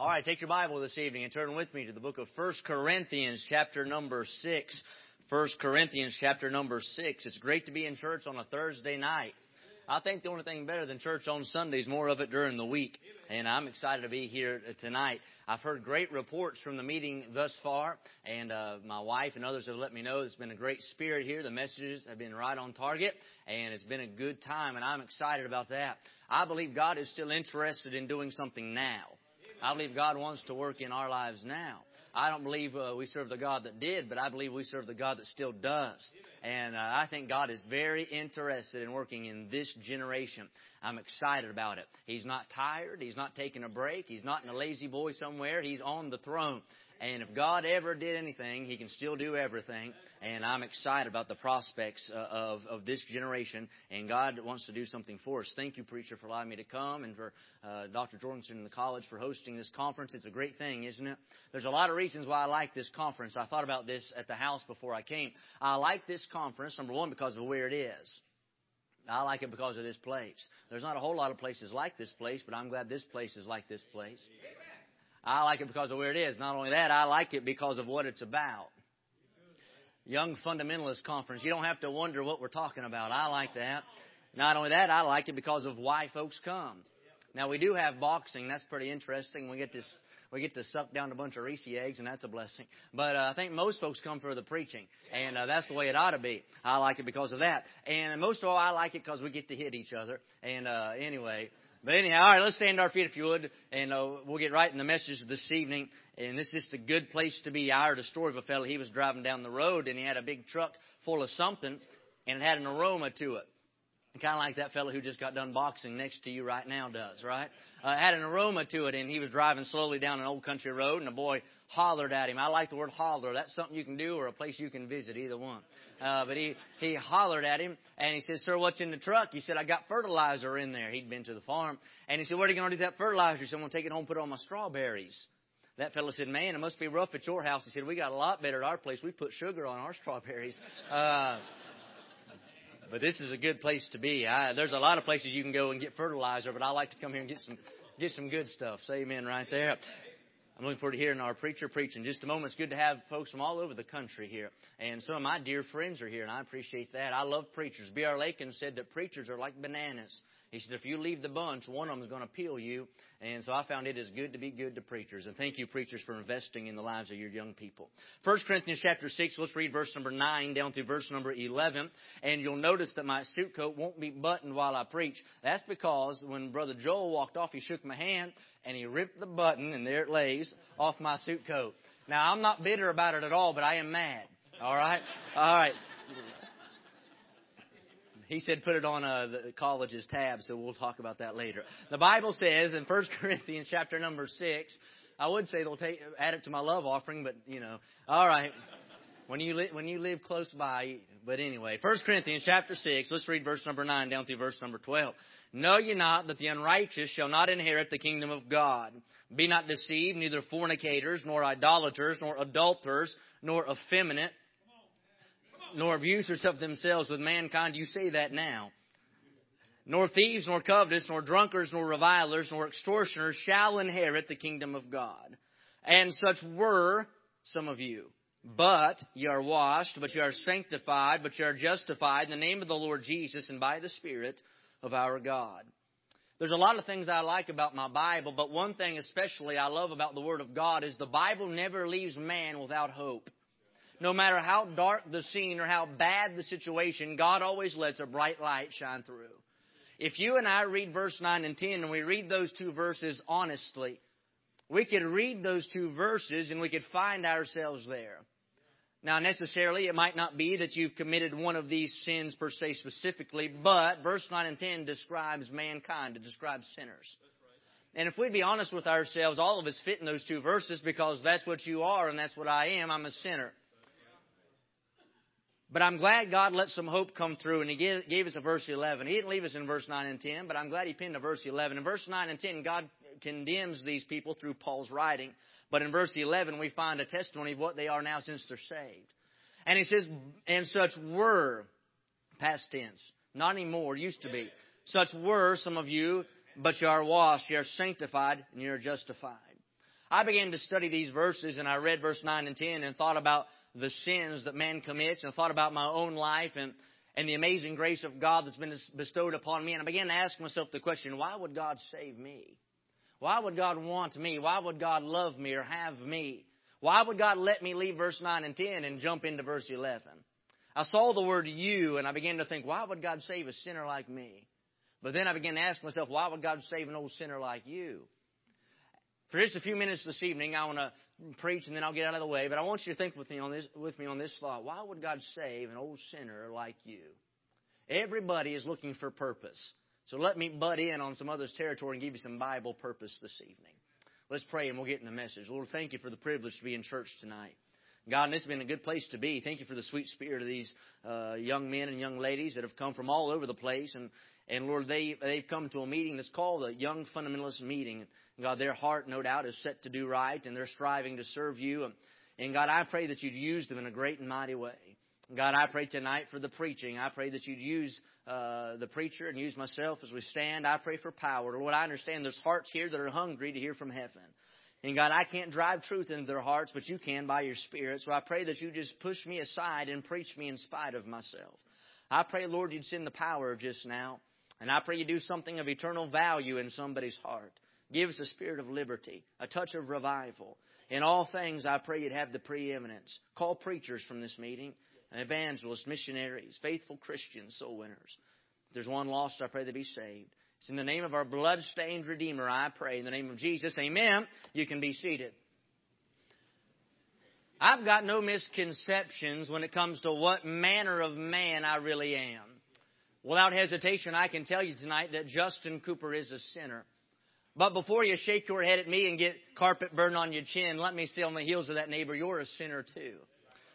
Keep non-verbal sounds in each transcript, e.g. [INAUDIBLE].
All right, take your Bible this evening and turn with me to the book of 1 Corinthians, chapter number 6. 1 Corinthians, chapter number 6. It's great to be in church on a Thursday night. I think the only thing better than church on Sunday is more of it during the week. And I'm excited to be here tonight. I've heard great reports from the meeting thus far, and uh, my wife and others have let me know it's been a great spirit here. The messages have been right on target, and it's been a good time, and I'm excited about that. I believe God is still interested in doing something now. I believe God wants to work in our lives now. I don't believe uh, we serve the God that did, but I believe we serve the God that still does. And uh, I think God is very interested in working in this generation. I'm excited about it. He's not tired. He's not taking a break. He's not in a La-Z-Boy somewhere. He's on the throne. And if God ever did anything, He can still do everything. And I'm excited about the prospects uh, of, of this generation. And God wants to do something for us. Thank you, preacher, for allowing me to come and for uh, Dr. Jorgensen and the college for hosting this conference. It's a great thing, isn't it? There's a lot of reasons why I like this conference. I thought about this at the house before I came. I like this conference, number one, because of where it is. I like it because of this place. There's not a whole lot of places like this place, but I'm glad this place is like this place. I like it because of where it is. Not only that, I like it because of what it's about. Young Fundamentalist Conference. You don't have to wonder what we're talking about. I like that. Not only that, I like it because of why folks come. Now we do have boxing. That's pretty interesting. We get this. We get to suck down a bunch of Reese eggs, and that's a blessing. But uh, I think most folks come for the preaching, and uh, that's the way it ought to be. I like it because of that, and most of all, I like it because we get to hit each other. And uh, anyway, but anyhow, all right, let's stand to our feet if you would, and uh, we'll get right in the message this evening. And this is a good place to be. I heard a story of a fellow. He was driving down the road, and he had a big truck full of something, and it had an aroma to it. Kind of like that fellow who just got done boxing next to you right now does, right? Uh, had an aroma to it, and he was driving slowly down an old country road, and a boy hollered at him. I like the word holler. That's something you can do or a place you can visit, either one. Uh, but he, he hollered at him and he said, Sir, what's in the truck? He said, I got fertilizer in there. He'd been to the farm. And he said, What are you going to do with that fertilizer? He said, I'm going to take it home put it on my strawberries. That fellow said, Man, it must be rough at your house. He said, We got a lot better at our place. We put sugar on our strawberries. Uh, but this is a good place to be. I, there's a lot of places you can go and get fertilizer, but I like to come here and get some get some good stuff. Say amen right there. I'm looking forward to hearing our preacher preach in just a moment. It's good to have folks from all over the country here. And some of my dear friends are here, and I appreciate that. I love preachers. B.R. Lakin said that preachers are like bananas. He said, if you leave the bunch, one of them is going to peel you. And so I found it is good to be good to preachers. And thank you, preachers, for investing in the lives of your young people. 1 Corinthians chapter 6, let's read verse number 9 down through verse number 11. And you'll notice that my suit coat won't be buttoned while I preach. That's because when Brother Joel walked off, he shook my hand and he ripped the button, and there it lays, off my suit coat. Now, I'm not bitter about it at all, but I am mad. All right? All right. He said put it on uh, the college's tab, so we'll talk about that later. The Bible says in 1 [LAUGHS] Corinthians chapter number 6, I would say they'll take, add it to my love offering, but, you know, all right. When you, li- when you live close by, but anyway, 1 Corinthians chapter 6, let's read verse number 9 down through verse number 12. Know ye not that the unrighteous shall not inherit the kingdom of God? Be not deceived, neither fornicators, nor idolaters, nor adulterers, nor effeminate, nor abusers of themselves with mankind. You say that now. Nor thieves, nor covetous, nor drunkards, nor revilers, nor extortioners shall inherit the kingdom of God. And such were some of you. But ye are washed, but ye are sanctified, but ye are justified in the name of the Lord Jesus and by the Spirit of our God. There's a lot of things I like about my Bible, but one thing especially I love about the Word of God is the Bible never leaves man without hope no matter how dark the scene or how bad the situation, God always lets a bright light shine through. If you and I read verse 9 and 10 and we read those two verses honestly, we could read those two verses and we could find ourselves there. Now, necessarily, it might not be that you've committed one of these sins per se specifically, but verse 9 and 10 describes mankind, it describes sinners. And if we'd be honest with ourselves, all of us fit in those two verses because that's what you are and that's what I am. I'm a sinner. But I'm glad God let some hope come through, and He gave, us a verse 11. He didn't leave us in verse 9 and 10, but I'm glad He pinned a verse 11. In verse 9 and 10, God condemns these people through Paul's writing. But in verse 11, we find a testimony of what they are now since they're saved. And He says, and such were, past tense, not anymore, used to be. Such were some of you, but you are washed, you are sanctified, and you are justified. I began to study these verses and I read verse 9 and 10 and thought about the sins that man commits and thought about my own life and, and the amazing grace of God that's been bestowed upon me. And I began to ask myself the question, why would God save me? Why would God want me? Why would God love me or have me? Why would God let me leave verse 9 and 10 and jump into verse 11? I saw the word you and I began to think, why would God save a sinner like me? But then I began to ask myself, why would God save an old sinner like you? For just a few minutes this evening, I want to preach and then I'll get out of the way. But I want you to think with me on this, with me on this thought. Why would God save an old sinner like you? Everybody is looking for purpose. So let me butt in on some other's territory and give you some Bible purpose this evening. Let's pray and we'll get in the message. Lord, thank you for the privilege to be in church tonight. God, and this has been a good place to be. Thank you for the sweet spirit of these uh, young men and young ladies that have come from all over the place. And, and Lord, they, they've come to a meeting that's called a Young Fundamentalist Meeting. God, their heart, no doubt, is set to do right, and they're striving to serve you. And God, I pray that you'd use them in a great and mighty way. God, I pray tonight for the preaching. I pray that you'd use uh, the preacher and use myself as we stand. I pray for power. Lord, I understand there's hearts here that are hungry to hear from heaven. And God, I can't drive truth into their hearts, but you can by your Spirit. So I pray that you just push me aside and preach me in spite of myself. I pray, Lord, you'd send the power just now. And I pray you do something of eternal value in somebody's heart. Give us a spirit of liberty, a touch of revival. In all things, I pray you'd have the preeminence. Call preachers from this meeting, evangelists, missionaries, faithful Christians, soul winners. If there's one lost, I pray they be saved. It's in the name of our blood-stained Redeemer, I pray. In the name of Jesus, amen. You can be seated. I've got no misconceptions when it comes to what manner of man I really am. Without hesitation, I can tell you tonight that Justin Cooper is a sinner. But before you shake your head at me and get carpet burn on your chin, let me say on the heels of that neighbor, you're a sinner too.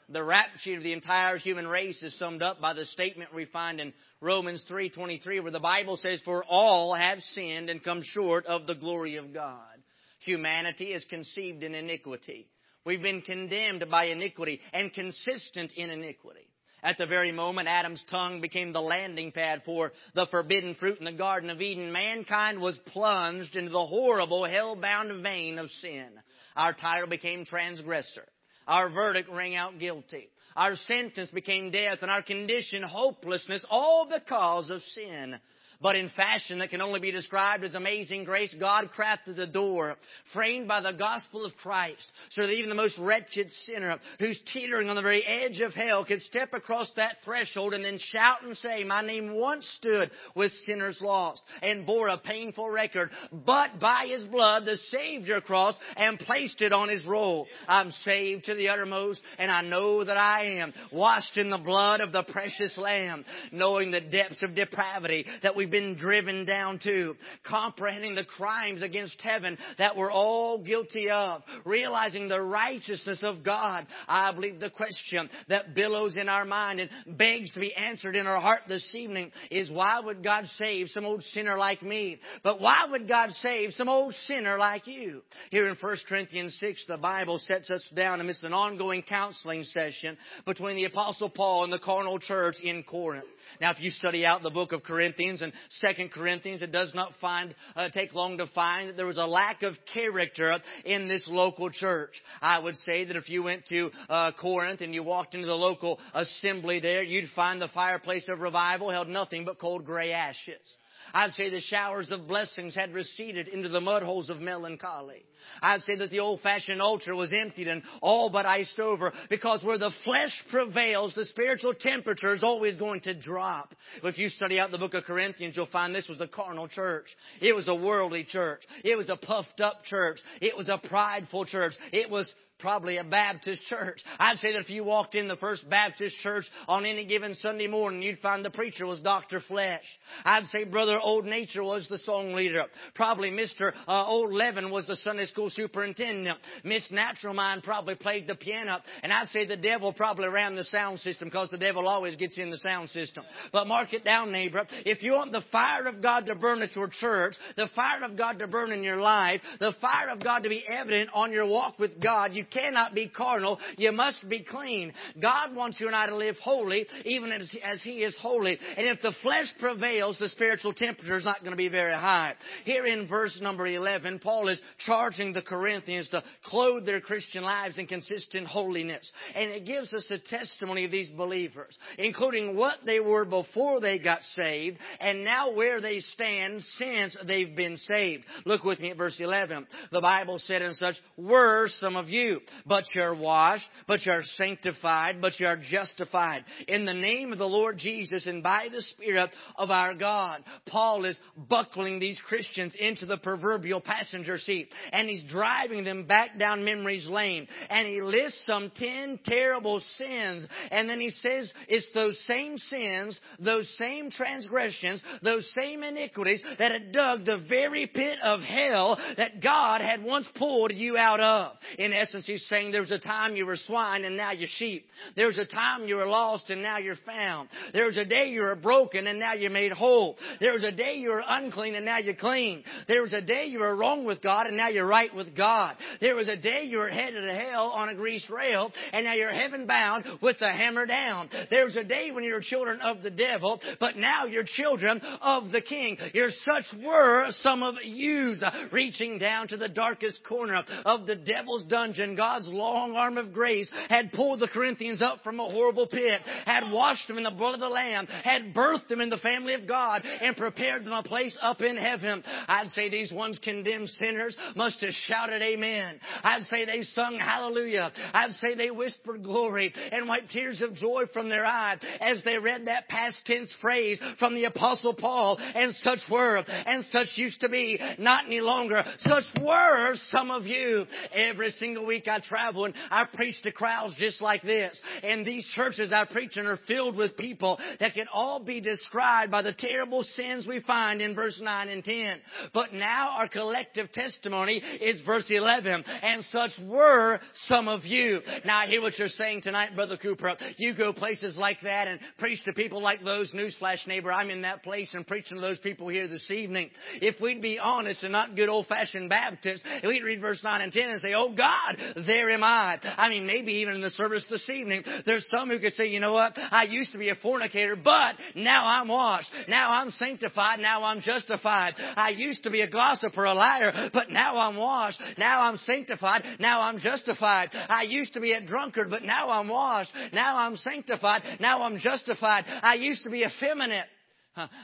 The rapture of the entire human race is summed up by the statement we find in Romans 3:23 where the Bible says for all have sinned and come short of the glory of God. Humanity is conceived in iniquity. We've been condemned by iniquity and consistent in iniquity. At the very moment Adam's tongue became the landing pad for the forbidden fruit in the Garden of Eden, mankind was plunged into the horrible hell-bound vein of sin. Our title became transgressor. Our verdict rang out guilty. Our sentence became death and our condition hopelessness, all because of sin. But in fashion that can only be described as amazing grace, God crafted the door, framed by the gospel of Christ, so that even the most wretched sinner who's teetering on the very edge of hell could step across that threshold and then shout and say, My name once stood with sinners lost and bore a painful record, but by His blood the Savior crossed and placed it on His roll. I'm saved to the uttermost and I know that I am washed in the blood of the precious Lamb, knowing the depths of depravity that we we've been driven down to, comprehending the crimes against heaven that we're all guilty of, realizing the righteousness of God. I believe the question that billows in our mind and begs to be answered in our heart this evening is why would God save some old sinner like me? But why would God save some old sinner like you? Here in 1 Corinthians 6, the Bible sets us down amidst an ongoing counseling session between the Apostle Paul and the carnal church in Corinth. Now, if you study out the book of Corinthians and Second Corinthians, it does not find uh, take long to find that there was a lack of character in this local church. I would say that if you went to uh, Corinth and you walked into the local assembly there, you'd find the fireplace of revival held nothing but cold gray ashes. I'd say the showers of blessings had receded into the mud holes of melancholy. I'd say that the old fashioned altar was emptied and all but iced over because where the flesh prevails, the spiritual temperature is always going to drop. If you study out the book of Corinthians, you'll find this was a carnal church. It was a worldly church. It was a puffed up church. It was a prideful church. It was probably a Baptist church. I'd say that if you walked in the First Baptist church on any given Sunday morning, you'd find the preacher was Dr. Flesh. I'd say Brother Old Nature was the song leader. Probably Mr. Uh, Old Leaven was the Sunday school superintendent. Miss Natural Mind probably played the piano. And I'd say the devil probably ran the sound system because the devil always gets in the sound system. But mark it down, neighbor. If you want the fire of God to burn at your church, the fire of God to burn in your life, the fire of God to be evident on your walk with God, you You cannot be carnal. You must be clean. God wants you and I to live holy, even as, as He is holy. And if the flesh prevails, the spiritual temperature is not going to be very high. Here in verse number 11, Paul is charging the Corinthians to clothe their Christian lives in consistent holiness. And it gives us a testimony of these believers, including what they were before they got saved and now where they stand since they've been saved. Look with me at verse 11. The Bible said, and such were some of you, but you're washed, but you're sanctified, but you're justified in the name of the Lord Jesus and by the Spirit of our God. Paul is buckling these Christians into the proverbial passenger seat and he's driving them back down memory's lane and he lists some ten terrible sins and then he says it's those same sins, those same transgressions, those same iniquities that had dug the very pit of hell that God had once pulled you out of. In essence, he's saying there was a time you were swine and now you're sheep. There was a time you were lost and now you're found. There was a day you were broken and now you're made whole. There was a day you were unclean and now you're clean. There was a day you were wrong with God and now you're right with God. There was a day you were headed to hell on a greased rail and now you're heaven bound with the hammer down. There was a day when you were children of the devil, but now you're children of the king. You're such were some of yous uh, reaching down to the darkest corner of the devil's dungeon. God's long arm of grace had pulled the Corinthians up from a horrible pit, had washed them in the blood of the Lamb, had birthed them in the family of God, and prepared them a place up in heaven. I'd say these once condemned sinners must have shouted amen. I'd say they sung hallelujah. I'd say they whispered glory and wiped tears of joy from their eyes as they read that past tense phrase from the apostle Paul and such were and such used to be not any longer. Such were some of you. Every single week I travel and I preach to crowds just like this. And these churches I preach in are filled with people that can all be described by the terrible sins we find in verse 9 and 10. But now our collective testimony is verse 11. And such were some of you. Now I hear what you're saying tonight, Brother Cooper. You go places like that and preach to people like those. Newsflash neighbor, I'm in that place and preaching to those people here this evening. If we'd be honest and not good old fashioned Baptists, we'd read verse 9 and 10 and say, Oh God, there am I. I mean, maybe even in the service this evening, there's some who could say, you know what? I used to be a fornicator, but now I'm washed. Now I'm sanctified. Now I'm justified. I used to be a gossiper, a liar, but now I'm washed. Now I'm sanctified. Now I'm justified. I used to be a drunkard, but now I'm washed. Now I'm sanctified. Now I'm justified. I used to be effeminate.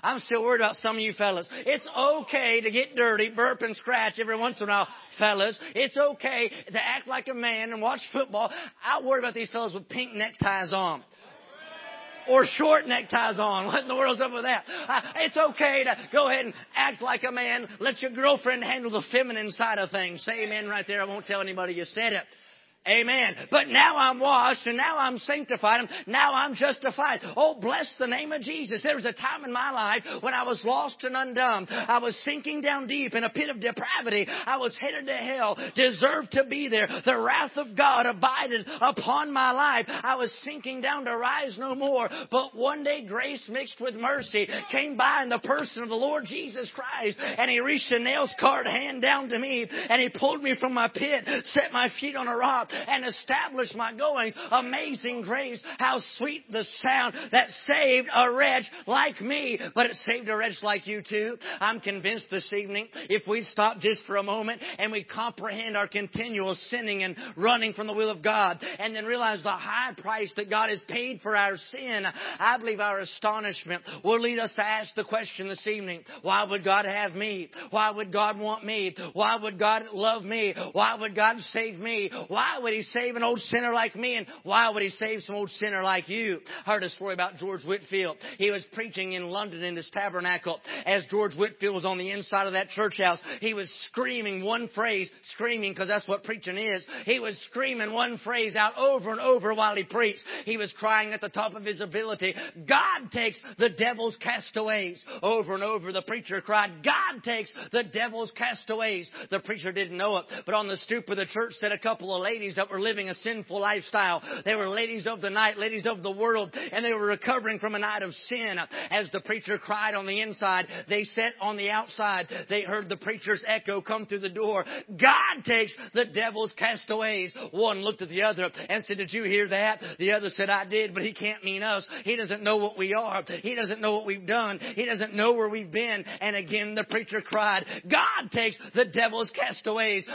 I'm still worried about some of you fellas. It's okay to get dirty, burp and scratch every once in a while, fellas. It's okay to act like a man and watch football. I worry about these fellas with pink neckties on. Or short neckties on. [LAUGHS] What in the world's up with that? It's okay to go ahead and act like a man. Let your girlfriend handle the feminine side of things. Say amen right there. I won't tell anybody you said it. Amen. But now I'm washed and now I'm sanctified. Now I'm justified. Oh, bless the name of Jesus. There was a time in my life when I was lost and undone. I was sinking down deep in a pit of depravity. I was headed to hell, deserved to be there. The wrath of God abided upon my life. I was sinking down to rise no more. But one day grace mixed with mercy came by in the person of the Lord Jesus Christ and he reached a nail scarred hand down to me and he pulled me from my pit, set my feet on a rock and establish my goings. Amazing grace, how sweet the sound that saved a wretch like me, but it saved a wretch like you too. I'm convinced this evening, if we stop just for a moment and we comprehend our continual sinning and running from the will of God, and then realize the high price that God has paid for our sin, I believe our astonishment will lead us to ask the question this evening, why would God have me? Why would God want me? Why would God love me? Why would God save me? Why would He save an old sinner like me? And why would He save some old sinner like you? I heard a story about George Whitefield. He was preaching in London in his tabernacle. As George Whitefield was on the inside of that church house, he was screaming one phrase, screaming because that's what preaching is. He was screaming one phrase out over and over while he preached. He was crying at the top of his ability, God takes the devil's castaways. Over and over the preacher cried, God takes the devil's castaways. The preacher didn't know it, but on the stoop of the church sat a couple of ladies ladies that were living a sinful lifestyle. They were ladies of the night, ladies of the world, and they were recovering from a night of sin. As the preacher cried on the inside, they sat on the outside. They heard the preacher's echo come through the door. God takes the devil's castaways. One looked at the other and said, Did you hear that? The other said, I did, but he can't mean us. He doesn't know what we are. He doesn't know what we've done. He doesn't know where we've been. And again, the preacher cried, God takes the devil's castaways.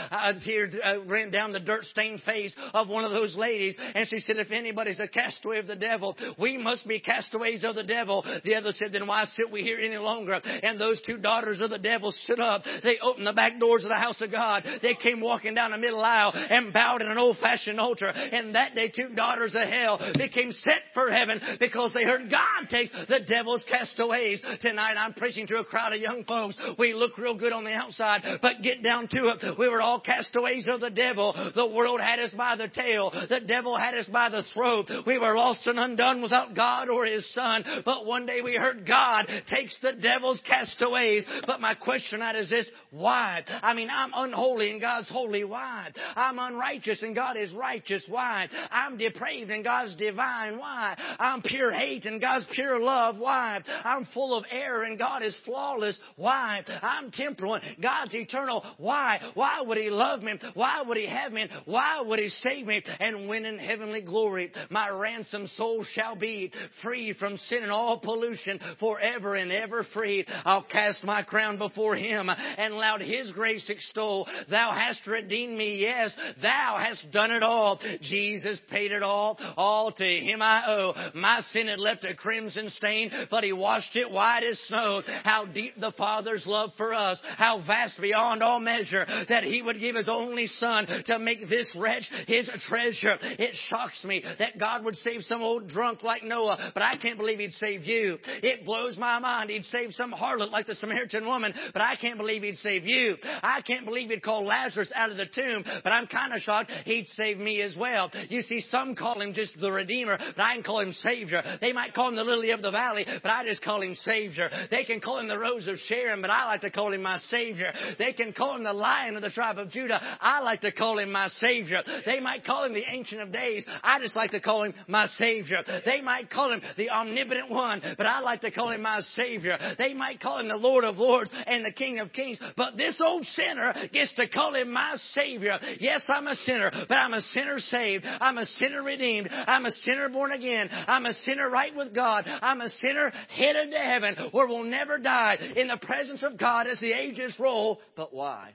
Tear uh, ran down the dirt stained face of one of those ladies. And she said, If anybody's a castaway of the devil, we must be castaways of the devil. The other said, Then why sit we here any longer? And those two daughters of the devil stood up. They opened the back doors of the house of God. They came walking down the middle aisle and bowed in an old fashioned altar. And that day, two daughters of hell became set for heaven because they heard God takes the devil's castaways. Tonight, I'm preaching to a crowd of young folks. We look real good on the outside, but get down to it. We were all castaways of the devil. The world had us by the tail. The devil had us by the throat. We were lost and undone without God or His Son. But one day we heard God takes the devil's castaways. But my question tonight is this, why? I mean, I'm unholy and God's holy. Why? I'm unrighteous and God is righteous. Why? I'm depraved and God's divine. Why? I'm pure hate and God's pure love. Why? I'm full of error and God is flawless. Why? I'm temporal. And God's eternal. Why? Why would He love me? Why would He have me? Why would He save me? And when in heavenly glory, my ransom soul shall be free from sin and all pollution forever and ever free. I'll cast my crown before Him and loud His grace extol. Thou hast redeemed me. Yes, Thou hast done it all. Jesus paid it all. All to Him I owe. My sin had left a crimson stain, but He washed it white as snow. How deep the Father's love for us. How vast beyond all measure that He would give His only Son to make this wretch His treasure. It shocks me that God would save some old drunk like Noah, but I can't believe He'd save you. It blows my mind. He'd save some harlot like the Samaritan woman, but I can't believe He'd save you. I can't believe He'd call Lazarus out of the tomb, but I'm kind of shocked He'd save me as well. You see, some call Him just the Redeemer, but I can call Him Savior. They might call Him the Lily of the Valley, but I just call Him Savior. They can call Him the Rose of Sharon, but I like to call Him my Savior. They can call Him the Lion of the tribe of Judah. I like to call Him my Savior. They might call Him the Ancient of Days. I just like to call Him my Savior. They might call Him the Omnipotent One, but I like to call Him my Savior. They might call Him the Lord of Lords and the King of Kings, but this old sinner gets to call Him my Savior. Yes, I'm a sinner, but I'm a sinner saved. I'm a sinner redeemed. I'm a sinner born again. I'm a sinner right with God. I'm a sinner headed to heaven where we'll never die in the presence of God as the ages roll. But why?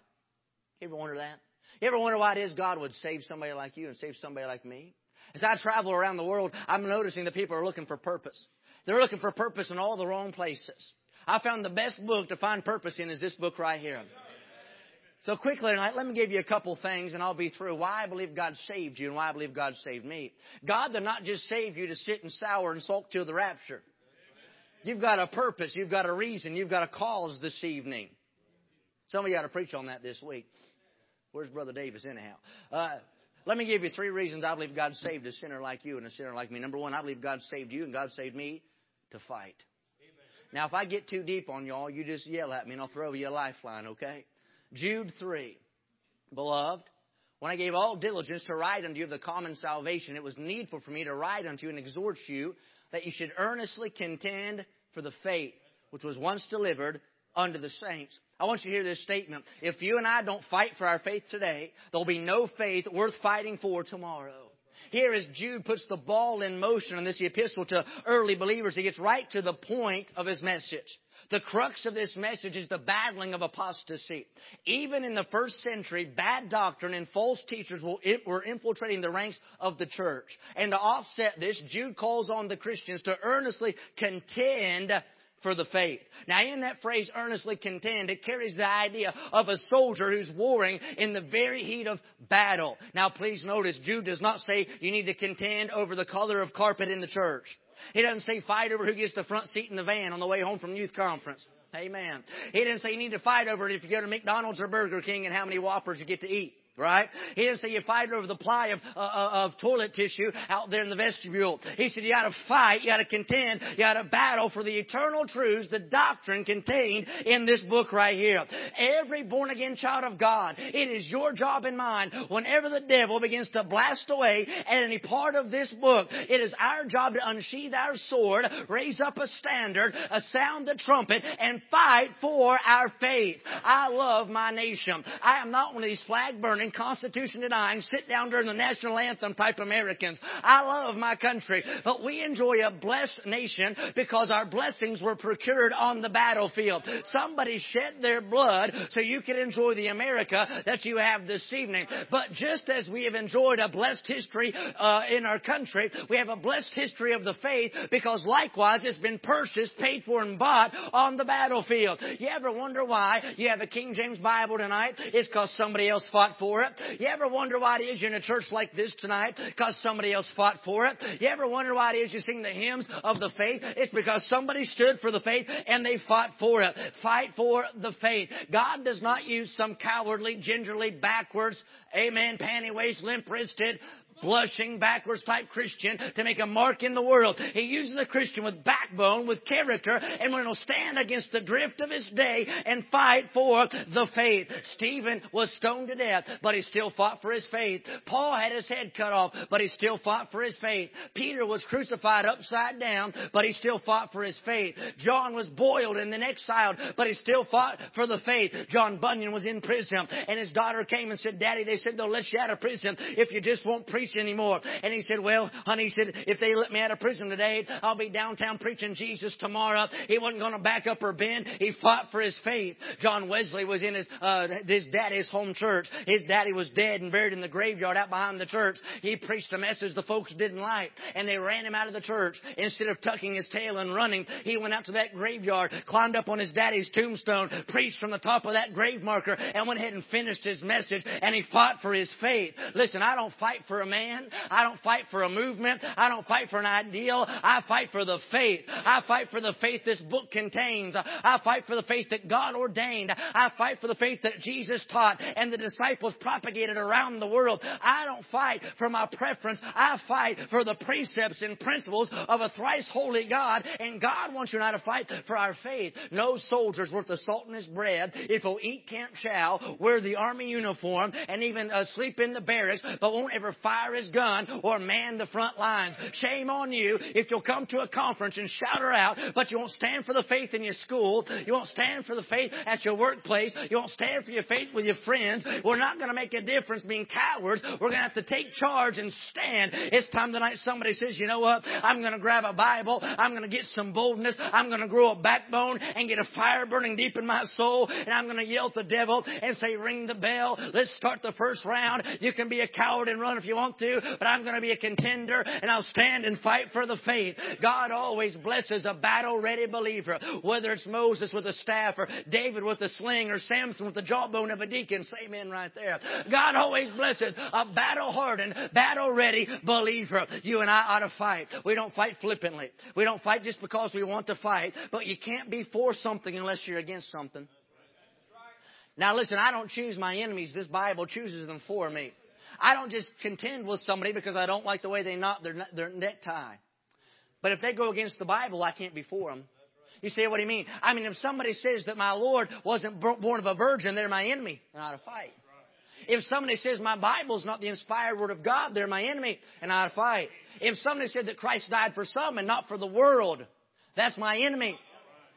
You ever wonder that? You ever wonder why it is God would save somebody like you and save somebody like me? As I travel around the world, I'm noticing that people are looking for purpose. They're looking for purpose in all the wrong places. I found the best book to find purpose in is this book right here. So quickly tonight, let me give you a couple things and I'll be through why I believe God saved you and why I believe God saved me. God did not just save you to sit and sour and sulk till the rapture. You've got a purpose. You've got a reason. You've got a cause this evening. Some of you ought to preach on that this week. Where's Brother Davis anyhow? Uh, let me give you three reasons I believe God saved a sinner like you and a sinner like me. Number one, I believe God saved you and God saved me to fight. Now, if I get too deep on y'all, you just yell at me and I'll throw you a lifeline, okay? Jude 3. Beloved, when I gave all diligence to write unto you of the common salvation, it was needful for me to write unto you and exhort you that you should earnestly contend for the faith which was once delivered unto the saints. I want you to hear this statement. If you and I don't fight for our faith today, there'll be no faith worth fighting for tomorrow. Here as Jude puts the ball in motion in this epistle to early believers, he gets right to the point of his message. The crux of this message is the battling of apostasy. Even in the first century, bad doctrine and false teachers were infiltrating the ranks of the church. And to offset this, Jude calls on the Christians to earnestly contend for the faith. Now, in that phrase, earnestly contend, it carries the idea of a soldier who's warring in the very heat of battle. Now, please notice, Jude does not say you need to contend over the color of carpet in the church. He doesn't say fight over who gets the front seat in the van on the way home from youth conference. Amen. He didn't say you need to fight over it if you go to McDonald's or Burger King and how many Whoppers you get to eat. Right? He didn't say you fight over the ply of, uh, uh, of toilet tissue out there in the vestibule. He said you gotta fight, you gotta contend, you gotta battle for the eternal truths, the doctrine contained in this book right here. Every born again child of God, it is your job and mine, whenever the devil begins to blast away at any part of this book, it is our job to unsheath our sword, raise up a standard, uh, sound the trumpet, and fight for our faith. I love my nation. I am not one of these flag burning burning, Constitution denying, sit down during the national anthem type Americans. I love my country, but we enjoy a blessed nation because our blessings were procured on the battlefield. Somebody shed their blood so you can enjoy the America that you have this evening. But just as we have enjoyed a blessed history uh, in our country, we have a blessed history of the faith because likewise it's been purchased, paid for, and bought on the battlefield. You ever wonder why you have a King James Bible tonight? It's because somebody else fought for for it? You ever wonder why it is you're in a church like this tonight? Because somebody else fought for it. You ever wonder why it is you sing the hymns of the faith? It's because somebody stood for the faith and they fought for it. Fight for the faith. God does not use some cowardly, gingerly, backwards, amen, panty waist, limp wristed, blushing, backwards type Christian to make a mark in the world. He uses a Christian with backbone, with character, and he'll stand against the drift of his day and fight for the faith. Stephen was stoned to death, but he still fought for his faith. Paul had his head cut off, but he still fought for his faith. Peter was crucified upside down, but he still fought for his faith. John was boiled and then exiled, but he still fought for the faith. John Bunyan was in prison, and his daughter came and said, Daddy, they said they'll let you out of prison if you just won't preach preach anymore. And he said, well, honey, he said, if they let me out of prison today, I'll be downtown preaching Jesus tomorrow. He wasn't going to back up or bend. He fought for his faith. John Wesley was in his, uh, his daddy's home church. His daddy was dead and buried in the graveyard out behind the church. He preached a message the folks didn't like and they ran him out of the church. Instead of tucking his tail and running, he went out to that graveyard, climbed up on his daddy's tombstone, preached from the top of that grave marker and went ahead and finished his message and he fought for his faith. Listen, I don't fight for a man man. I don't fight for a movement. I don't fight for an ideal. I fight for the faith. I fight for the faith this book contains. I fight for the faith that God ordained. I fight for the faith that Jesus taught and the disciples propagated around the world. I don't fight for my preference. I fight for the precepts and principles of a thrice holy God. And God wants you and I to fight for our faith. No soldier's worth the salt in his bread if he'll eat camp chow, wear the army uniform, and even uh, sleep in the barracks, but won't ever fire his his gun or man the front lines. Shame on you if you'll come to a conference and shout her out, but you won't stand for the faith in your school. You won't stand for the faith at your workplace. You won't stand for your faith with your friends. We're not going to make a difference being cowards. We're going to have to take charge and stand. It's time tonight somebody says, you know what? I'm going to grab a Bible. I'm going to get some boldness. I'm going to grow a backbone and get a fire burning deep in my soul. And I'm going to yell at the devil and say, ring the bell. Let's start the first round. You can be a coward and run if you want to but I'm going to be a contender and I'll stand and fight for the faith. God always blesses a battle ready believer, whether it's Moses with a staff or David with a sling or Samson with the jawbone of a deacon. Say amen right there. God always blesses a battle hardened, battle ready believer. You and I ought to fight. We don't fight flippantly. We don't fight just because we want to fight, but you can't be for something unless you're against something. Now listen, I don't choose my enemies. This Bible chooses them for me. I don't just contend with somebody because I don't like the way they knot their, their necktie. But if they go against the Bible, I can't be for them. You see what you mean? I mean, if somebody says that my Lord wasn't born of a virgin, they're my enemy, and I to fight. If somebody says my Bible's not the inspired word of God, they're my enemy, and I to fight. If somebody said that Christ died for some and not for the world, that's my enemy,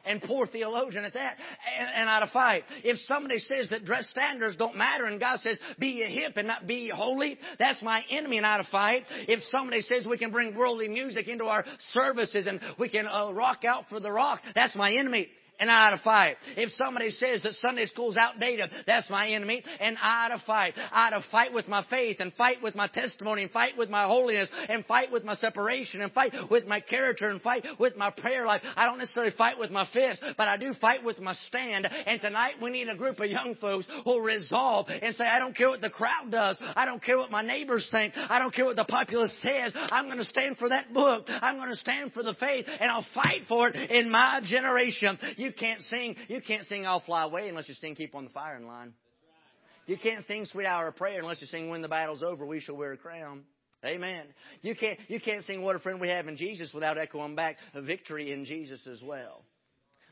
and poor theologian at that, and, and out of fight. If somebody says that dress standards don't matter and God says be ye hip and not be holy, that's my enemy and out of fight. If somebody says we can bring worldly music into our services and we can uh, rock out for the rock, that's my enemy and I to fight. If somebody says that Sunday school's outdated, that's my enemy, and I to fight. I to fight with my faith, and fight with my testimony, and fight with my holiness, and fight with my separation, and fight with my character, and fight with my prayer life. I don't necessarily fight with my fist, but I do fight with my stand. And tonight we need a group of young folks who'll resolve and say, I don't care what the crowd does. I don't care what my neighbors think. I don't care what the populace says. I'm going to stand for that book. I'm going to stand for the faith, and I'll fight for it in my generation. You can't sing, you can't sing I'll Fly Away unless you sing Keep on the Firing Line. You can't sing Sweet Hour of Prayer unless you sing When the Battle's Over, We Shall Wear a Crown. Amen. You can't, you can't sing What a Friend We Have in Jesus without echoing back a victory in Jesus as well.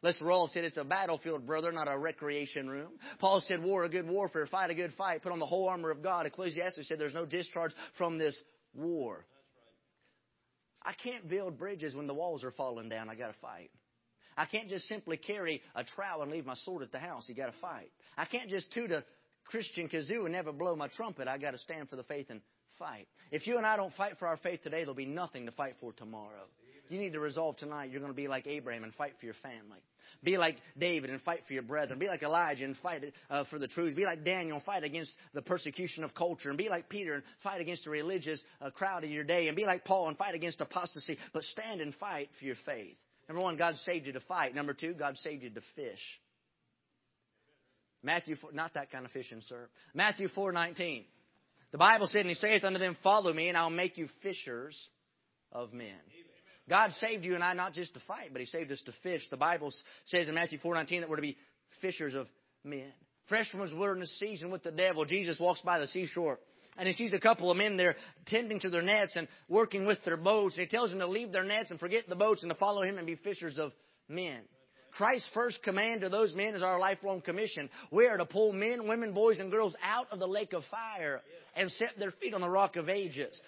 Les Roll said it's a battlefield, brother, not a recreation room. Paul said, war a good warfare, fight a good fight, put on the whole armor of God. Ecclesiastes said there's no discharge from this war. I can't build bridges when the walls are falling down. I got to fight. I can't just simply carry a trowel and leave my sword at the house. You got to fight. I can't just toot a Christian kazoo and never blow my trumpet. I got to stand for the faith and fight. If you and I don't fight for our faith today, there'll be nothing to fight for tomorrow. You need to resolve tonight you're going to be like Abraham and fight for your family. Be like David and fight for your brethren. Be like Elijah and fight uh, for the truth. Be like Daniel and fight against the persecution of culture. And be like Peter and fight against the religious uh, crowd of your day. And be like Paul and fight against apostasy. But stand and fight for your faith. Number one, God saved you to fight. Number two, God saved you to fish. Matthew 4, not that kind of fishing, sir. Matthew 4:19. The Bible said, and He saith unto them, Follow me, and I'll make you fishers of men. God saved you and I not just to fight, but He saved us to fish. The Bible says in Matthew 4:19 that we're to be fishers of men. Fresh from His wilderness season with the devil, Jesus walks by the seashore and he sees a couple of men there tending to their nets and working with their boats. And he tells them to leave their nets and forget the boats and to follow him and be fishers of men. Christ's first command to those men is our lifelong commission. We are to pull men, women, boys, and girls out of the lake of fire and set their feet on the rock of ages.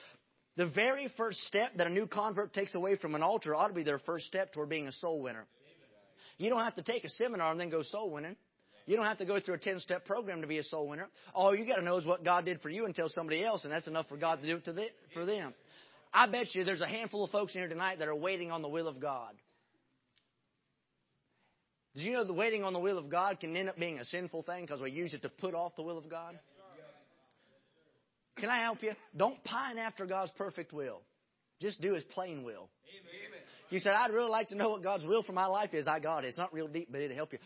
The very first step that a new convert takes away from an altar ought to be their first step toward being a soul winner. You don't have to take a seminar and then go soul winning. You don't have to go through a 10 step program to be a soul winner. All you got to know is what God did for you and tell somebody else, and that's enough for God to do it to the, for them. I bet you there's a handful of folks in here tonight that are waiting on the will of God. Did you know the waiting on the will of God can end up being a sinful thing because we use it to put off the will of God? Can I help you? Don't pine after God's perfect will. Just do His plain will. Amen. You said, I'd really like to know what God's will for my life is. I got it. It's not real deep, but it'll help you.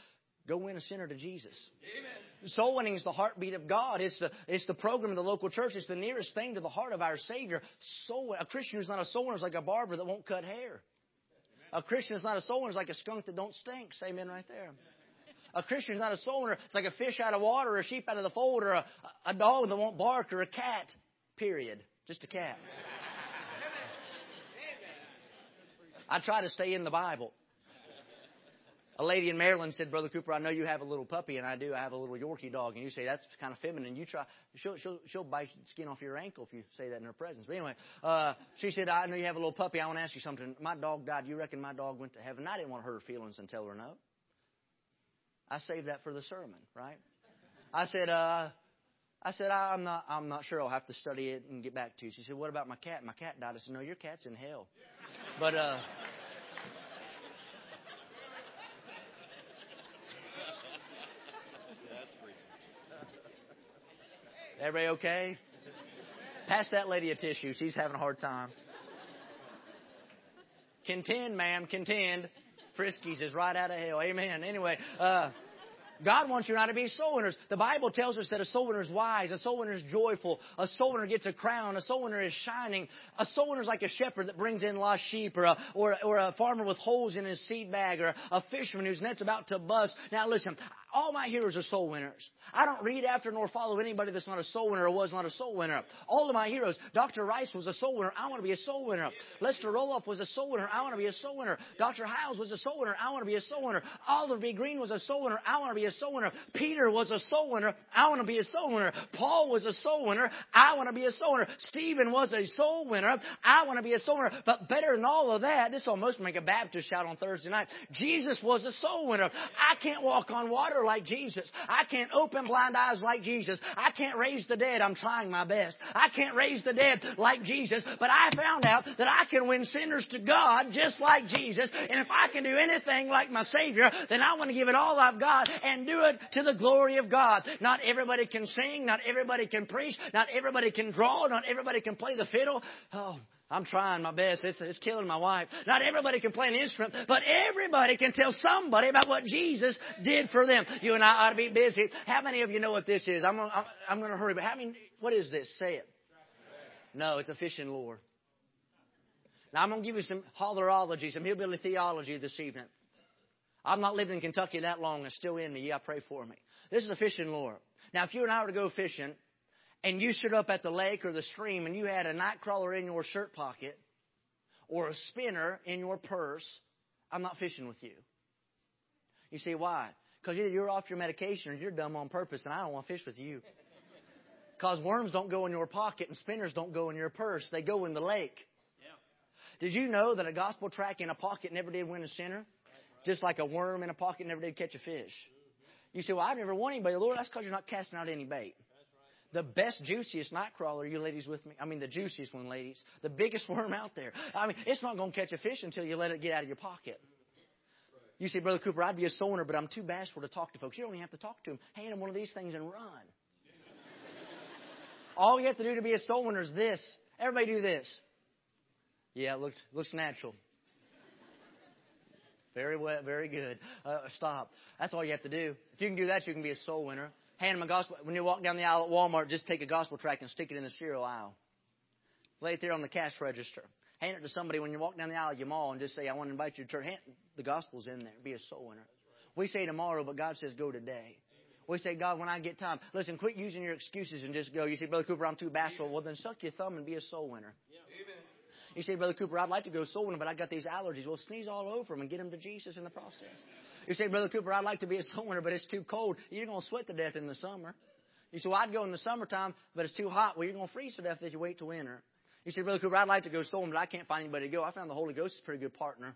Go win a sinner to Jesus. Amen. Soul winning is the heartbeat of God. It's the, it's the program of the local church. It's the nearest thing to the heart of our Savior. Soul, a Christian who's not a soul winner is like a barber that won't cut hair. A Christian is not a soul winner is like a skunk that don't stink. Say amen right there. A Christian is not a soul winner. It's like a fish out of water, or a sheep out of the fold, or a, a dog that won't bark, or a cat. Period. Just a cat. I try to stay in the Bible. A lady in Maryland said, Brother Cooper, I know you have a little puppy, and I do. I have a little Yorkie dog. And you say, that's kind of feminine. You try, she'll, she'll, she'll bite skin off your ankle if you say that in her presence. But anyway, uh, she said, I know you have a little puppy. I want to ask you something. My dog died. You reckon my dog went to heaven? I didn't want to hurt her feelings and tell her no. I saved that for the sermon, right? I said, uh, I said, I'm not, I'm not sure. I'll have to study it and get back to you. She said, What about my cat? My cat died. I said, No, your cat's in hell. But, uh, Everybody okay? Pass that lady a tissue. She's having a hard time. Contend, ma'am, contend. Friskies is right out of hell. Amen. Anyway, uh, God wants you and I to be soul winners. The Bible tells us that a soul winner is wise, a soul winner is joyful, a soul winner gets a crown, a soul winner is shining. A soul winner is like a shepherd that brings in lost sheep, or a, or, or a farmer with holes in his seed bag, or a fisherman whose net's about to bust. Now listen, all my heroes are soul winners. I don't read after nor follow anybody that's not a soul winner or was not a soul winner. All of my heroes, Dr. Rice was a soul winner. I want to be a soul winner. Lester Roloff was a soul winner. I want to be a soul winner. Dr. Hyles was a soul winner. I want to be a soul winner. Oliver B. Greene was a soul winner. I want to be a soul winner. Peter was a soul winner. I want to be a soul winner. Paul was a soul winner. I want to be a soul winner. Stephen was a soul winner. I want to be a soul winner. But better than all of that, this almost make a Baptist shout on Thursday night. Jesus was a soul winner. I can't walk on water like Jesus. I can't open blind eyes like Jesus. I can't raise the dead. I'm trying my best. I can't raise the dead like Jesus, but I found out that I can win sinners to God just like Jesus. And if I can do anything like my Savior, then I want to give it all I've got and do it to the glory of God. Not everybody can sing. Not everybody can preach. Not everybody can draw. Not everybody can play the fiddle. Oh, I'm trying my best. It's, it's killing my wife. Not everybody can play an instrument, but everybody can tell somebody about what Jesus did for them. You and I ought to be busy. How many of you know what this is? I'm, I'm, I'm going to hurry, but how many, what is this? Say it. No, it's a fishing lure. Now, I'm going to give you some hollerology, some hillbilly theology this evening. I've not lived in Kentucky that long. It's still in me. Yeah, pray for me. This is a fishing lure. Now, if you and I were to go fishing, and you stood up at the lake or the stream, and you had a night crawler in your shirt pocket, or a spinner in your purse, I'm not fishing with you. You see why? Because either you're off your medication or you're dumb on purpose, and I don't want to fish with you. Because worms don't go in your pocket and spinners don't go in your purse. They go in the lake. Did you know that a gospel track in a pocket never did win a sinner? Just like a worm in a pocket never did catch a fish. You say, well, I've never won anybody. Lord, that's because you're not casting out any bait. The best, juiciest night crawler, you ladies with me? I mean, the juiciest one, ladies. The biggest [LAUGHS] worm out there. I mean, it's not going to catch a fish until you let it get out of your pocket. You say, Brother Cooper, I'd be a soul winner, but I'm too bashful to talk to folks. You don't even have to talk to them. Hand them one of these things and run. [LAUGHS] All you have to do to be a soul winner is this. Everybody do this. Yeah, it looks, looks natural. Very well, very good. Uh, stop. That's all you have to do. If you can do that, you can be a soul winner. Hand them a gospel. When you walk down the aisle at Walmart, just take a gospel tract and stick it in the cereal aisle. Lay it there on the cash register. Hand it to somebody when you walk down the aisle at your mall and just say, I want to invite you to church. Hand, the gospel's in there. Be a soul winner. We say tomorrow, but God says go today. We say, God, when I get time, listen, quit using your excuses and just go. You say, Brother Cooper, I'm too bashful. Well, then suck your thumb and be a soul winner. Amen. You say, Brother Cooper, I'd like to go soul winner, but I got these allergies. Well, sneeze all over them and get them to Jesus in the process. You say, Brother Cooper, I'd like to be a [LAUGHS] soul winner, but it's too cold. You're going to sweat to death in the summer. You say, well, I'd go in the summertime, but it's too hot. Well, you're going to freeze to death if you wait till winter. You say, Brother Cooper, I'd like to go soul winner, but I can't find anybody to go. I found the Holy Ghost is a pretty good partner.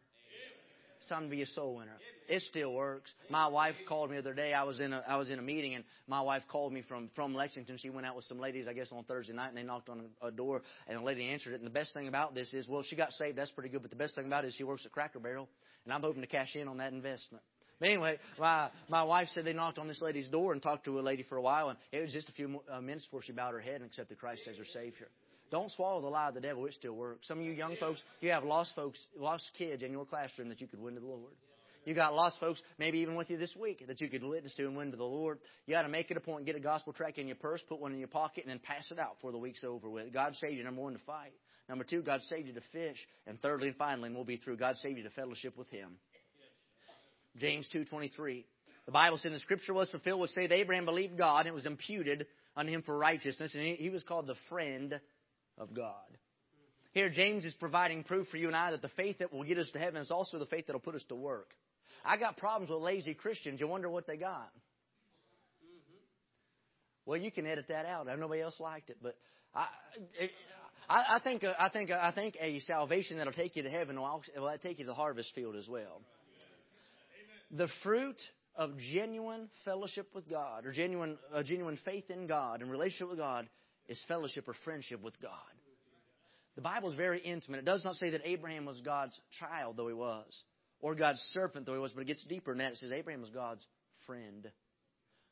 It's time to be a soul winner. It still works. My wife called me the other day. I was in a I was in a meeting, and my wife called me from from Lexington. She went out with some ladies, I guess, on Thursday night, and they knocked on a, a door, and the lady answered it. And the best thing about this is, well, she got saved. That's pretty good. But the best thing about it is she works at Cracker Barrel, and I'm hoping to cash in on that investment. But anyway, my my wife said they knocked on this lady's door and talked to a lady for a while, and it was just a few uh, minutes before she bowed her head and accepted Christ as her Savior. Don't swallow the lie of the devil; it still works. Some of you young folks, you have lost folks, lost kids in your classroom that you could win to the Lord. You got lost folks, maybe even with you this week, that you could witness to and win to the Lord. You got to make it a point, get a gospel tract in your purse, put one in your pocket, and then pass it out before the week's over with. God saved you, number one, to fight. Number two, God saved you to fish. And thirdly and finally, and we'll be through, God saved you to fellowship with Him. James 2.23. The Bible said the scripture was fulfilled which said Abraham believed God and it was imputed unto him for righteousness and he was called the friend of God. Here James is providing proof for you and I that the faith that will get us to heaven is also the faith that will put us to work. I got problems with lazy Christians. You wonder what they got. Well, you can edit that out. Nobody else liked it, but I, it, I, I think I think I think a salvation that'll take you to heaven will, will take you to the harvest field as well. The fruit of genuine fellowship with God, or genuine genuine faith in God and relationship with God, is fellowship or friendship with God. The Bible is very intimate. It does not say that Abraham was God's child, though he was or God's servant, though he was, but it gets deeper than that. It says Abraham was God's friend.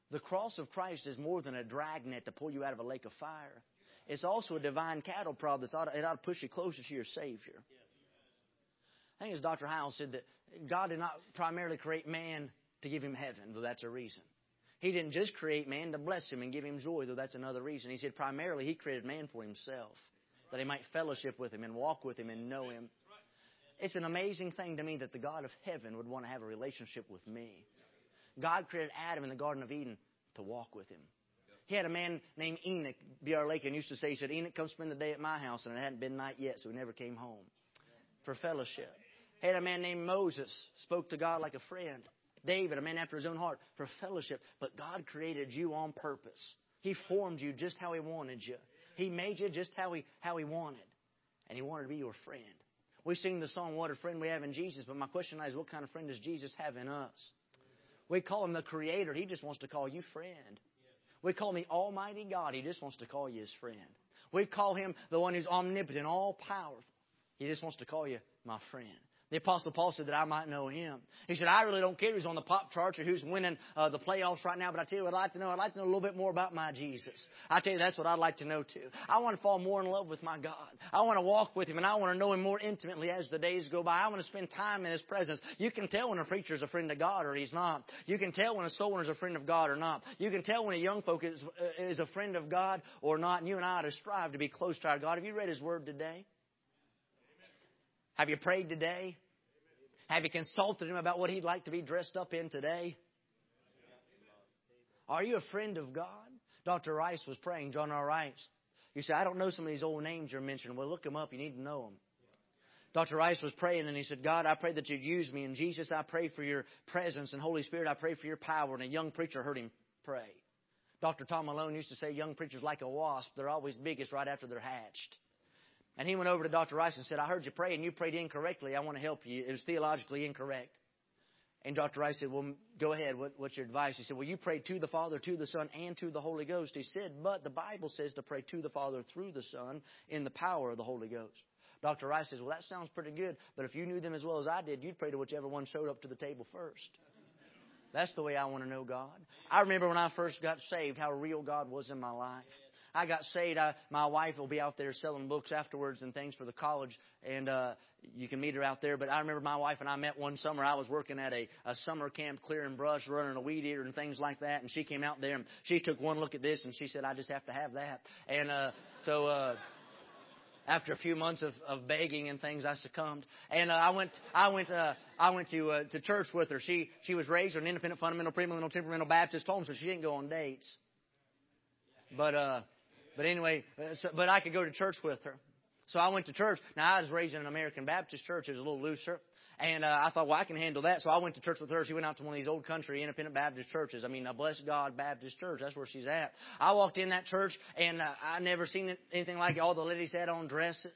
The cross of Christ is more than a dragnet to pull you out of a lake of fire. It's also a divine cattle prod that ought ought to push you closer to your Savior. I think as Dr. Howell said that God did not primarily create man to give him heaven, though that's a reason. He didn't just create man to bless him and give him joy, though that's another reason. He said primarily he created man for himself, that he might fellowship with him and walk with him and know him. It's an amazing thing to me that the God of heaven would want to have a relationship with me. God created Adam in the Garden of Eden to walk with him. He had a man named Enoch. B.R. Lakin used to say, he said, Enoch, come spend the day at my house, and it hadn't been night yet, so he never came home for fellowship. Had a man named Moses, spoke to God like a friend. David, a man after his own heart, for fellowship. But God created you on purpose. He formed you just how He wanted you. He made you just how He, how he wanted. And He wanted to be your friend. We sing the song, What a Friend We Have in Jesus, but my question is, what kind of friend does Jesus have in us? We call him the Creator. He just wants to call you friend. We call him the Almighty God. He just wants to call you his friend. We call him the one who's omnipotent, all powerful. He just wants to call you my friend. The Apostle Paul said that I might know him. He said, I really don't care who's on the pop charts or who's winning uh, the playoffs right now, but I tell you what I'd like to know. I'd like to know a little bit more about my Jesus. I tell you, that's what I'd like to know too. I want to fall more in love with my God. I want to walk with him and I want to know him more intimately as the days go by. I want to spend time in his presence. You can tell when a preacher's a friend of God or he's not. You can tell when a soul winner's a friend of God or not. You can tell when a young folk is, uh, is a friend of God or not. And you and I ought to strive to be close to our God. Have you read his word today? Have you prayed today? Have you consulted him about what he'd like to be dressed up in today? Are you a friend of God? Dr. Rice was praying, John R. Rice. You say, I don't know some of these old names you're mentioning. Well, look them up. You need to know them. Dr. Rice was praying and he said, God, I pray that you'd use me. And Jesus, I pray for your presence. And Holy Spirit, I pray for your power. And a young preacher heard him pray. Dr. Tom Malone used to say, young preachers like a wasp. They're always biggest right after they're hatched. And he went over to Dr. Rice and said, I heard you pray and you prayed incorrectly. I want to help you. It was theologically incorrect. And Dr. Rice said, Well, go ahead. What, what's your advice? He said, Well, you prayed to the Father, to the Son, and to the Holy Ghost. He said, But the Bible says to pray to the Father through the Son in the power of the Holy Ghost. Dr. Rice says, Well, that sounds pretty good, but if you knew them as well as I did, you'd pray to whichever one showed up to the table first. That's the way I want to know God. I remember when I first got saved, how real God was in my life. I got saved. I, my wife will be out there selling books afterwards and things for the college, and uh, you can meet her out there. But I remember my wife and I met one summer. I was working at a, a summer camp clearing brush, running a weed eater and things like that. And she came out there and she took one look at this and she said, "I just have to have that." And uh, so. Uh, after a few months of, of begging and things, I succumbed, and uh, I went. I went. Uh, I went to uh, to church with her. She she was raised an independent, fundamental, premillennial, temperamental Baptist home, so she didn't go on dates. But uh, but anyway, uh, so, but I could go to church with her. So I went to church. Now I was raised in an American Baptist church. It was a little looser. And uh, I thought, well, I can handle that. So I went to church with her. She went out to one of these old country independent Baptist churches. I mean, a bless God Baptist church. That's where she's at. I walked in that church and uh, I never seen anything like it. All the ladies had on dresses.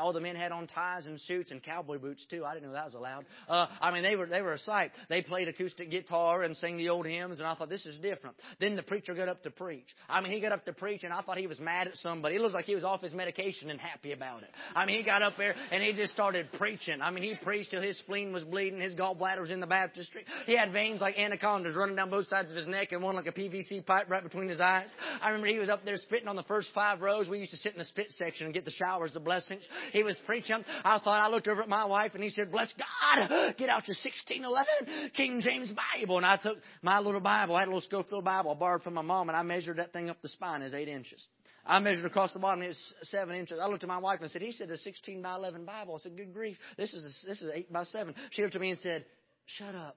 All the men had on ties and suits and cowboy boots too. I didn't know that was allowed. Uh, I mean, they were they were a sight. They played acoustic guitar and sang the old hymns, and I thought this is different. Then the preacher got up to preach. I mean, he got up to preach, and I thought he was mad at somebody. It looked like he was off his medication and happy about it. I mean, he got up there and he just started preaching. I mean, he preached till his spleen was bleeding, his gallbladder was in the baptistry. He had veins like anacondas running down both sides of his neck, and one like a PVC pipe right between his eyes. I remember he was up there spitting on the first five rows. We used to sit in the spit section and get the showers of blessings. He was preaching I thought I looked over at my wife and he said, Bless God, get out your 1611 King James Bible. And I took my little Bible, I had a little Scofield Bible I borrowed from my mom, and I measured that thing up the spine as eight inches. I measured across the bottom, it's seven inches. I looked at my wife and said, He said a 16 by 11 Bible. I said, Good grief, this is, a, this is eight by seven. She looked at me and said, Shut up.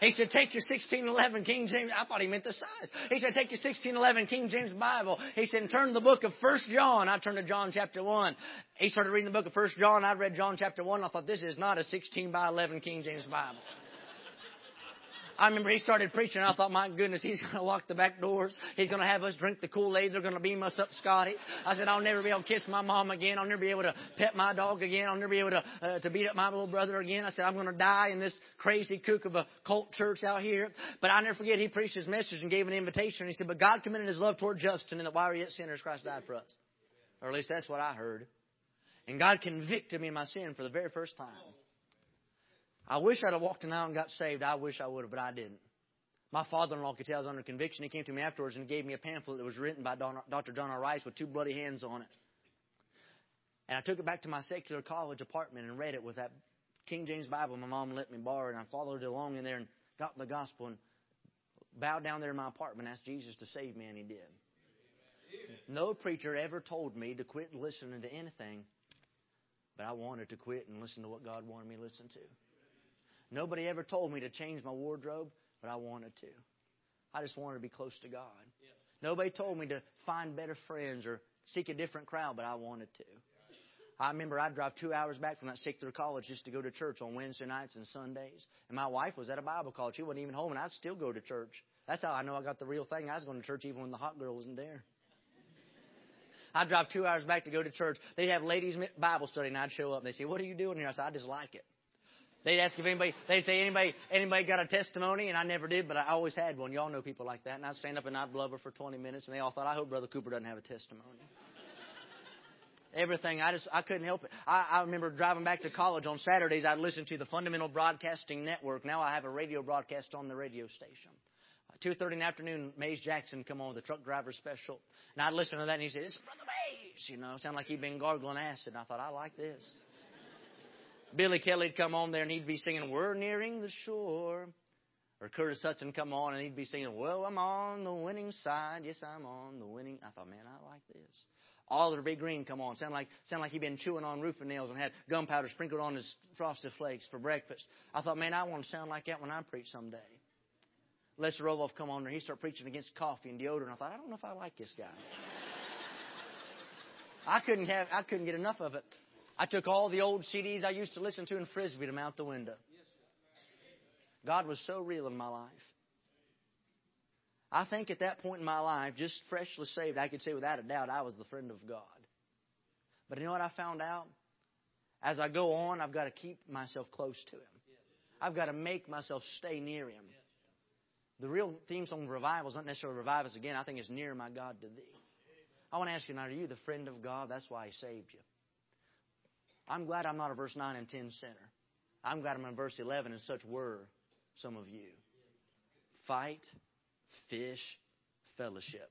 He said, take your 1611 King James. I thought he meant the size. He said, take your 1611 King James Bible. He said, turn to the book of First John. I turned to John chapter 1. He started reading the book of First John. I read John chapter 1. I thought, this is not a 16 by 11 King James Bible. I remember he started preaching. I thought, my goodness, he's going to lock the back doors. He's going to have us drink the Kool-Aid. They're going to beam us up, Scotty. I said, I'll never be able to kiss my mom again. I'll never be able to pet my dog again. I'll never be able to, uh, to beat up my little brother again. I said, I'm going to die in this crazy kook of a cult church out here. But I never forget, he preached his message and gave an invitation. He said, but God commended his love toward Justin and that while we were yet sinners, Christ died for us. Or at least that's what I heard. And God convicted me of my sin for the very first time. I wish I'd have walked in now and got saved. I wish I would have, but I didn't. My father-in-law could tell I was under conviction. He came to me afterwards and gave me a pamphlet that was written by Dr. John R. Rice with two bloody hands on it. And I took it back to my secular college apartment and read it with that King James Bible my mom let me borrow, and I followed it along in there and got the gospel and bowed down there in my apartment and asked Jesus to save me, and He did. No preacher ever told me to quit listening to anything, but I wanted to quit and listen to what God wanted me to listen to. Nobody ever told me to change my wardrobe, but I wanted to. I just wanted to be close to God. Yeah. Nobody told me to find better friends or seek a different crowd, but I wanted to. I remember I'd drive two hours back from that secular college just to go to church on Wednesday nights and Sundays. And my wife was at a Bible college. She wasn't even home, and I'd still go to church. That's how I know I got the real thing. I was going to church even when the hot girl wasn't there. I'd drive two hours back to go to church. They'd have ladies' Bible study, and I'd show up. And they'd say, What are you doing here? I said, I just like it. They'd ask if anybody, they'd say, anybody, anybody got a testimony? And I never did, but I always had one. Y'all know people like that. And I'd stand up and I'd blubber for 20 minutes, and they all thought, I hope Brother Cooper doesn't have a testimony. Everything, I just, I couldn't help it. I, I remember driving back to college on Saturdays, I'd listen to the Fundamental Broadcasting Network. Now I have a radio broadcast on the radio station. Uh, 2.30 in the afternoon, Mays Jackson come on, with the truck driver special. And I'd listen to that, and he'd say, this is Brother Mays, you know, sound like he'd been gargling acid. And I thought, I like this. Billy Kelly'd come on there and he'd be singing, We're nearing the shore. Or Curtis Hudson come on and he'd be singing, Well, I'm on the winning side. Yes, I'm on the winning. I thought, man, I like this. Oliver B. Greene come on. Sound like sound like he'd been chewing on roofing nails and had gunpowder sprinkled on his frosted flakes for breakfast. I thought, man, I want to sound like that when I preach someday. Lester Roloff come on there. He started preaching against coffee and deodorant. And I thought, I don't know if I like this guy. [LAUGHS] I couldn't have, I couldn't get enough of it. I took all the old CDs I used to listen to in Frisbee them out the window. God was so real in my life. I think at that point in my life, just freshly saved, I could say without a doubt I was the friend of God. But you know what I found out? As I go on, I've got to keep myself close to Him. I've got to make myself stay near Him. The real theme song of revival is not necessarily revive us again. I think it's near my God to thee. I want to ask you now, are you the friend of God? That's why He saved you. I'm glad I'm not a verse 9 and 10 center. I'm glad I'm in verse 11, and such were some of you. Fight, fish, fellowship.